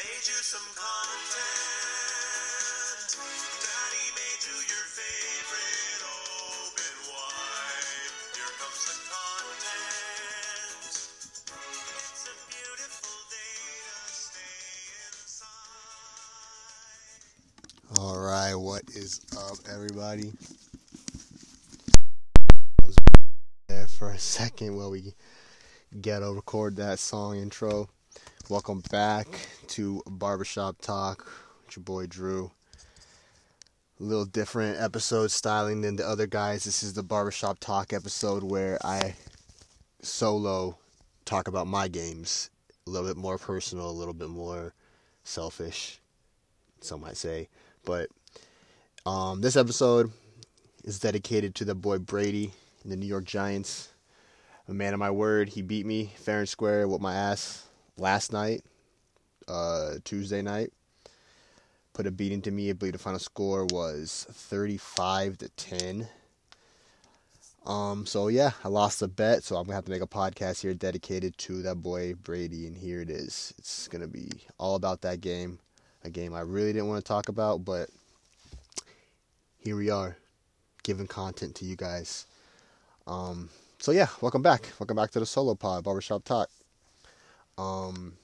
made you some content. Daddy made you your favorite open. Here comes the content. It's a beautiful day to stay inside. All right, what is up, everybody? There for a second while we get to record that song intro. Welcome back to Barbershop Talk with your boy Drew. A little different episode styling than the other guys. This is the Barbershop Talk episode where I solo talk about my games. A little bit more personal, a little bit more selfish, some might say. But um, this episode is dedicated to the boy Brady and the New York Giants. A man of my word, he beat me fair and square with my ass last night, uh, Tuesday night. Put a beating to me. I believe the final score was 35 to 10. Um, so yeah, I lost a bet, so I'm gonna have to make a podcast here dedicated to that boy Brady, and here it is. It's gonna be all about that game, a game I really didn't want to talk about, but here we are, giving content to you guys. Um, so yeah, welcome back. Welcome back to the solo pod, Barbershop Talk. Um,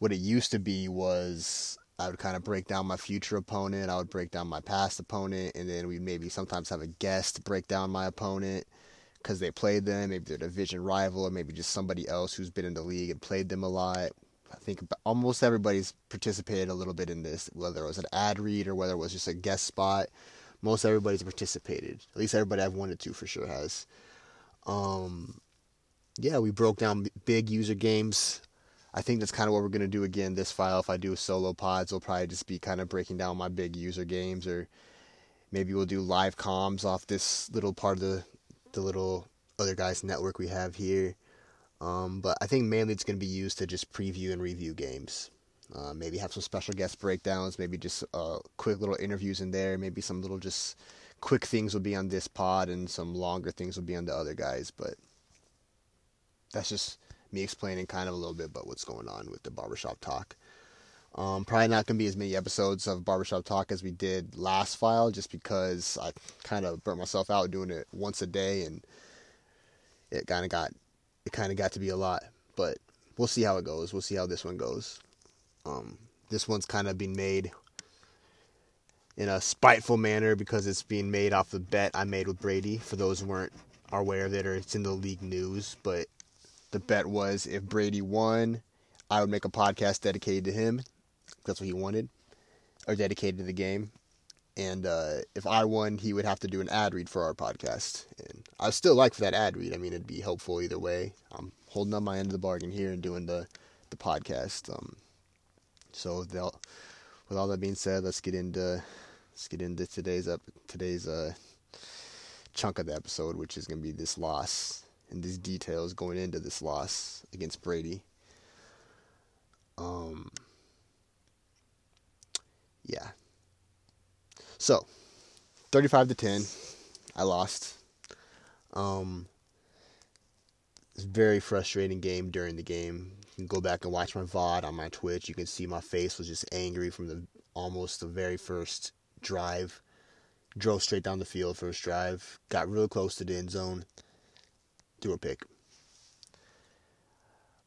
what it used to be was I would kind of break down my future opponent, I would break down my past opponent, and then we'd maybe sometimes have a guest break down my opponent because they played them. Maybe they're a division rival, or maybe just somebody else who's been in the league and played them a lot. I think almost everybody's participated a little bit in this, whether it was an ad read or whether it was just a guest spot. Most everybody's participated. At least everybody I've wanted to for sure has. Um, yeah, we broke down big user games. I think that's kind of what we're going to do again this file. If I do solo pods, it'll probably just be kind of breaking down my big user games, or maybe we'll do live comms off this little part of the, the little other guys' network we have here. Um, but I think mainly it's going to be used to just preview and review games. Uh, maybe have some special guest breakdowns, maybe just uh, quick little interviews in there, maybe some little just quick things will be on this pod and some longer things will be on the other guys. But that's just me explaining kind of a little bit about what's going on with the barbershop talk. Um, probably not going to be as many episodes of barbershop talk as we did last file, just because I kind of burnt myself out doing it once a day, and it kind of got it kind of got to be a lot. But we'll see how it goes. We'll see how this one goes. Um, this one's kind of being made in a spiteful manner because it's being made off the bet I made with Brady. For those who weren't aware of it, or it's in the league news, but the bet was if Brady won, I would make a podcast dedicated to him. That's what he wanted, or dedicated to the game. And uh, if I won, he would have to do an ad read for our podcast. And I still like for that ad read. I mean, it'd be helpful either way. I'm holding up my end of the bargain here and doing the the podcast. Um, so with all that being said, let's get into let's get into today's up today's uh, chunk of the episode, which is to be this loss and these details going into this loss against Brady. Um, yeah. So, 35 to 10, I lost. Um, it's very frustrating game during the game. You can go back and watch my VOD on my Twitch. You can see my face was just angry from the almost the very first drive. Drove straight down the field, first drive. Got real close to the end zone do a pick.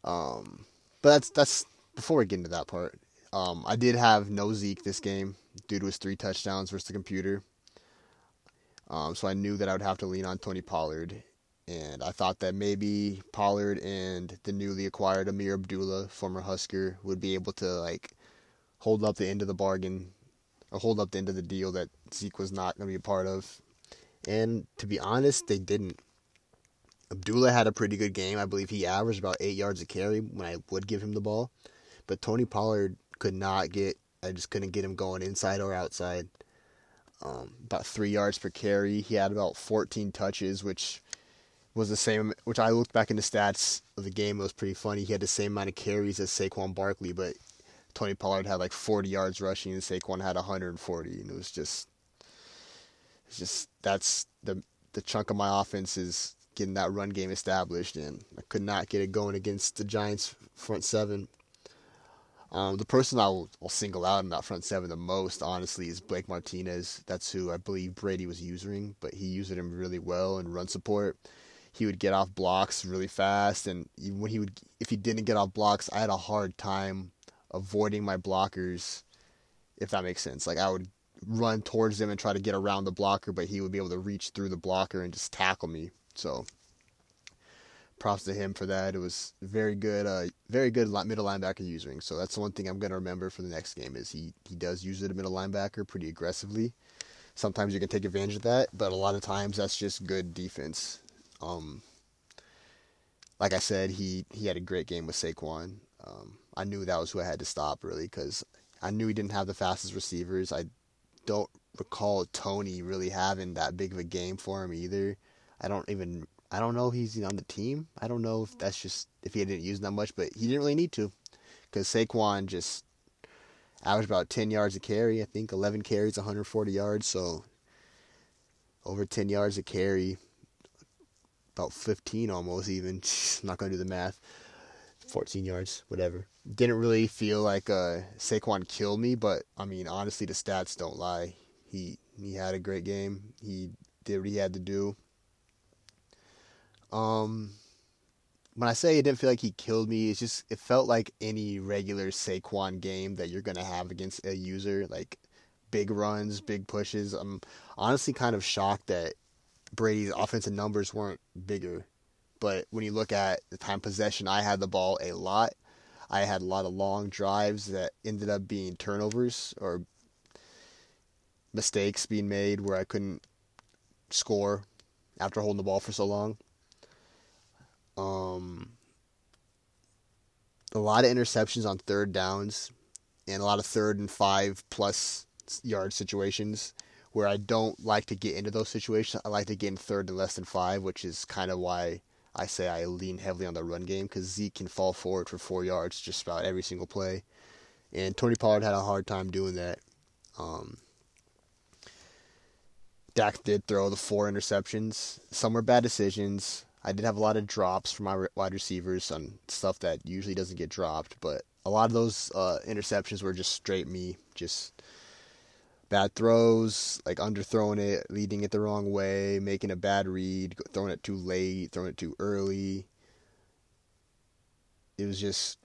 Um, but that's that's before we get into that part. Um, I did have no Zeke this game due to his three touchdowns versus the computer. Um, so I knew that I would have to lean on Tony Pollard, and I thought that maybe Pollard and the newly acquired Ameer Abdullah, former Husker, would be able to like hold up the end of the bargain, or hold up the end of the deal that Zeke was not going to be a part of. And to be honest, they didn't. Abdullah had a pretty good game. I believe he averaged about eight yards a carry when I would give him the ball. But Tony Pollard could not get, I just couldn't get him going inside or outside. Um, about three yards per carry. He had about 14 touches, which was the same, which I looked back in the stats of the game. It was pretty funny. He had the same amount of carries as Saquon Barkley, but Tony Pollard had like 40 yards rushing and Saquon had 140. And it was just, it's just, that's the, the chunk of my offense is getting that run game established, and I could not get it going against the Giants front seven. Um, the person I'll, I'll single out in that front seven the most, honestly, is Blake Martinez. That's who I believe Brady was using, but he used him really well in run support. He would get off blocks really fast, and when he would, if he didn't get off blocks, I had a hard time avoiding my blockers, if that makes sense. Like I would run towards him and try to get around the blocker, but he would be able to reach through the blocker and just tackle me. So props to him for that. It was very good, uh, very good middle linebacker using. So that's the one thing I'm gonna remember for the next game is he he does use it a middle linebacker pretty aggressively. Sometimes you can take advantage of that, but a lot of times that's just good defense. Um, like I said, he he had a great game with Saquon. Um, I knew that was who I had to stop really because I knew he didn't have the fastest receivers. I don't recall Tony really having that big of a game for him either. I don't even I don't know if he's on the team. I don't know if that's just if he didn't use that much, but he didn't really need to because Saquon just averaged about 10 yards a carry. I think 11 carries, 140 yards. So over 10 yards a carry, about 15 almost even. I'm not to do the math. 14 yards, whatever. Didn't really feel like uh, Saquon killed me, but I mean, honestly, the stats don't lie. He he had a great game. He did what he had to do. Um, when I say it didn't feel like he killed me, it's just it felt like any regular Saquon game that you're gonna have against a user, like big runs, big pushes. I'm honestly kind of shocked that Brady's offensive numbers weren't bigger. But when you look at the time possession, I had the ball a lot. I had a lot of long drives that ended up being turnovers or mistakes being made where I couldn't score after holding the ball for so long. Um, a lot of interceptions on third downs and a lot of third and five plus yard situations where I don't like to get into those situations. I like to get in third and less than five, which is kind of why I say I lean heavily on the run game because Zeke can fall forward for four yards just about every single play. And Tony Pollard had a hard time doing that. Um, Dak did throw the four interceptions. Some were bad decisions. I did have a lot of drops for my wide receivers on stuff that usually doesn't get dropped, but a lot of those uh, interceptions were just straight me, just bad throws, like underthrowing it, leading it the wrong way, making a bad read, throwing it too late, throwing it too early. It was just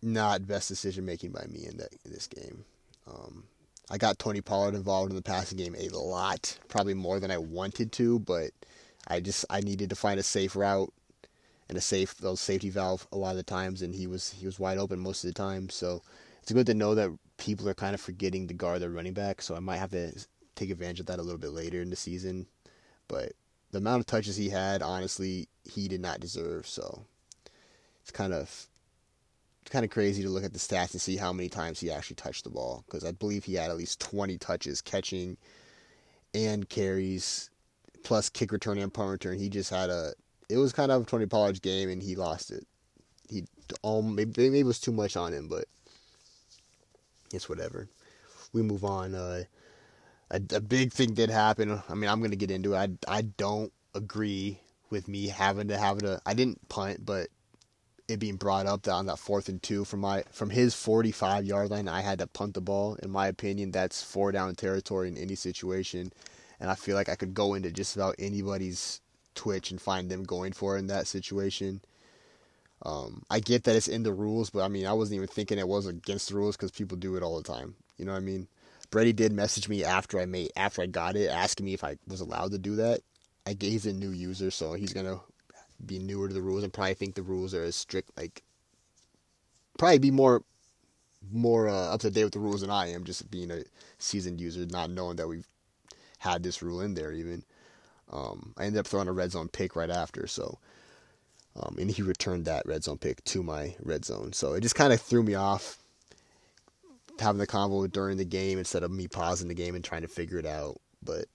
not best decision making by me in that in this game. Um, I got Tony Pollard involved in the passing game a lot, probably more than I wanted to, but I just I needed to find a safe route and a safe those safety valve a lot of the times, and he was he was wide open most of the time. So it's good to know that people are kind of forgetting to guard their running back. So I might have to take advantage of that a little bit later in the season. But the amount of touches he had, honestly, he did not deserve. So it's kind of it's kind of crazy to look at the stats and see how many times he actually touched the ball because I believe he had at least 20 touches catching and carries plus kick return and punt return. He just had a. It was kind of a Tony Pollard's game, and he lost it. He um maybe, maybe it was too much on him, but it's whatever. We move on. Uh, a, a big thing did happen. I mean, I'm gonna get into it. I I don't agree with me having to have it. I didn't punt, but it being brought up that on that fourth and two from my from his 45 yard line, I had to punt the ball. In my opinion, that's four down territory in any situation and I feel like I could go into just about anybody's Twitch and find them going for it in that situation. Um, I get that it's in the rules, but I mean, I wasn't even thinking it was against the rules because people do it all the time. You know what I mean? Brady did message me after I made after I got it, asking me if I was allowed to do that. I gave a new user, so he's gonna be newer to the rules and probably think the rules are as strict. Like, probably be more more uh, up to date with the rules than I am, just being a seasoned user, not knowing that we've had this rule in there even. Um, I ended up throwing a red zone pick right after, so um, and he returned that red zone pick to my red zone. So it just kind of threw me off having the convo during the game instead of me pausing the game and trying to figure it out. But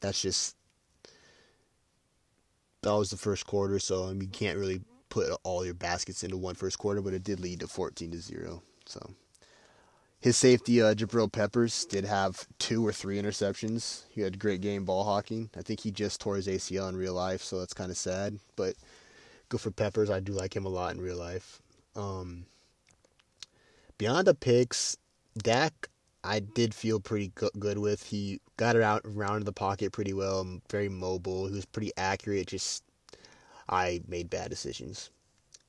that's just that was the first quarter, so I mean, you can't really put all your baskets into one first quarter, but it did lead to 14 to 0. So his safety, uh, Jabril Peppers, did have two or three interceptions. He had a great game ball hawking. I think he just tore his ACL in real life, so that's kind of sad. But good for Peppers. I do like him a lot in real life. Um, beyond the picks, Dak, I did feel pretty good with. He got around around the pocket pretty well, very mobile. He was pretty accurate. Just I made bad decisions.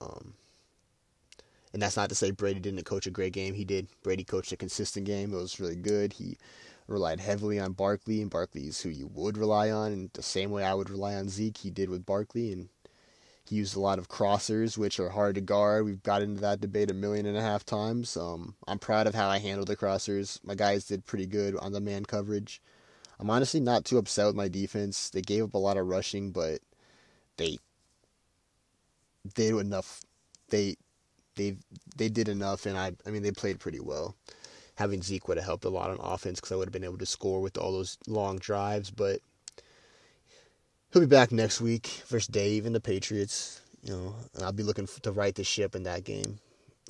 Um, and that's not to say Brady didn't coach a great game. He did. Brady coached a consistent game. It was really good. He relied heavily on Barkley, and Barkley is who you would rely on, and the same way I would rely on Zeke, he did with Barkley, and he used a lot of crossers, which are hard to guard. We've got into that debate a million and a half times. Um, I'm proud of how I handled the crossers. My guys did pretty good on the man coverage. I'm honestly not too upset with my defense. They gave up a lot of rushing, but they they did enough. They they they did enough, and I I mean they played pretty well. Having Zeke would have helped a lot on offense because I would have been able to score with all those long drives, but he'll be back next week versus Dave and the Patriots. You know, and I'll be looking to right the ship in that game.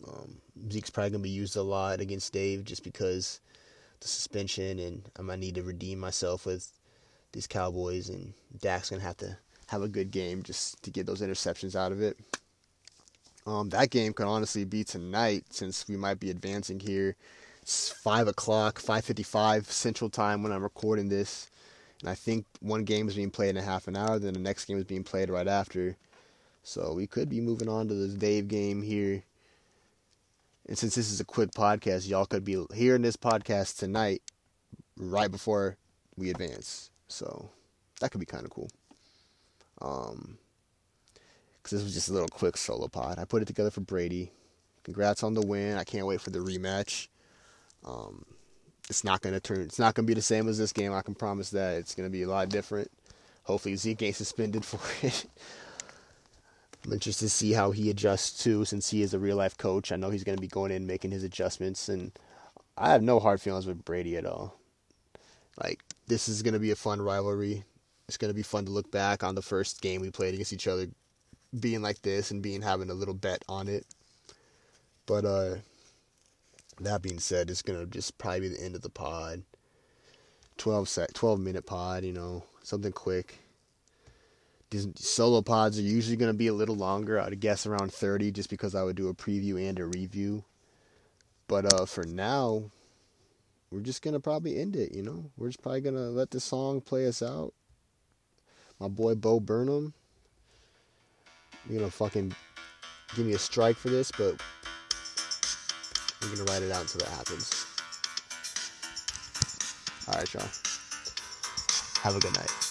Um, Zeke's probably gonna be used a lot against Dave just because the suspension, and I might need to redeem myself with these Cowboys, and Dak's gonna have to have a good game just to get those interceptions out of it. Um, that game could honestly be tonight since we might be advancing here. It's five o'clock, five fifty-five Central Time when I'm recording this, and I think one game is being played in a half an hour. Then the next game is being played right after, so we could be moving on to the Dave game here. And since this is a quick podcast, y'all could be hearing this podcast tonight, right before we advance. So that could be kind of cool. Um, because this was just a little quick solo pod. I put it together for Brady. Congrats on the win. I can't wait for the rematch. Um, it's not gonna turn. It's not gonna be the same as this game. I can promise that. It's gonna be a lot different. Hopefully Zeke ain't suspended for it. I'm interested to see how he adjusts too, since he is a real life coach. I know he's gonna be going in making his adjustments, and I have no hard feelings with Brady at all. Like this is gonna be a fun rivalry. It's gonna be fun to look back on the first game we played against each other being like this and being having a little bet on it. But uh that being said, it's gonna just probably be the end of the pod. 12 sec 12 minute pod, you know, something quick. These solo pods are usually gonna be a little longer. I'd guess around 30 just because I would do a preview and a review. But uh for now, we're just gonna probably end it, you know? We're just probably gonna let the song play us out. My boy Bo Burnham you're gonna fucking give me a strike for this, but we're gonna write it out until it happens. Alright, y'all. Have a good night.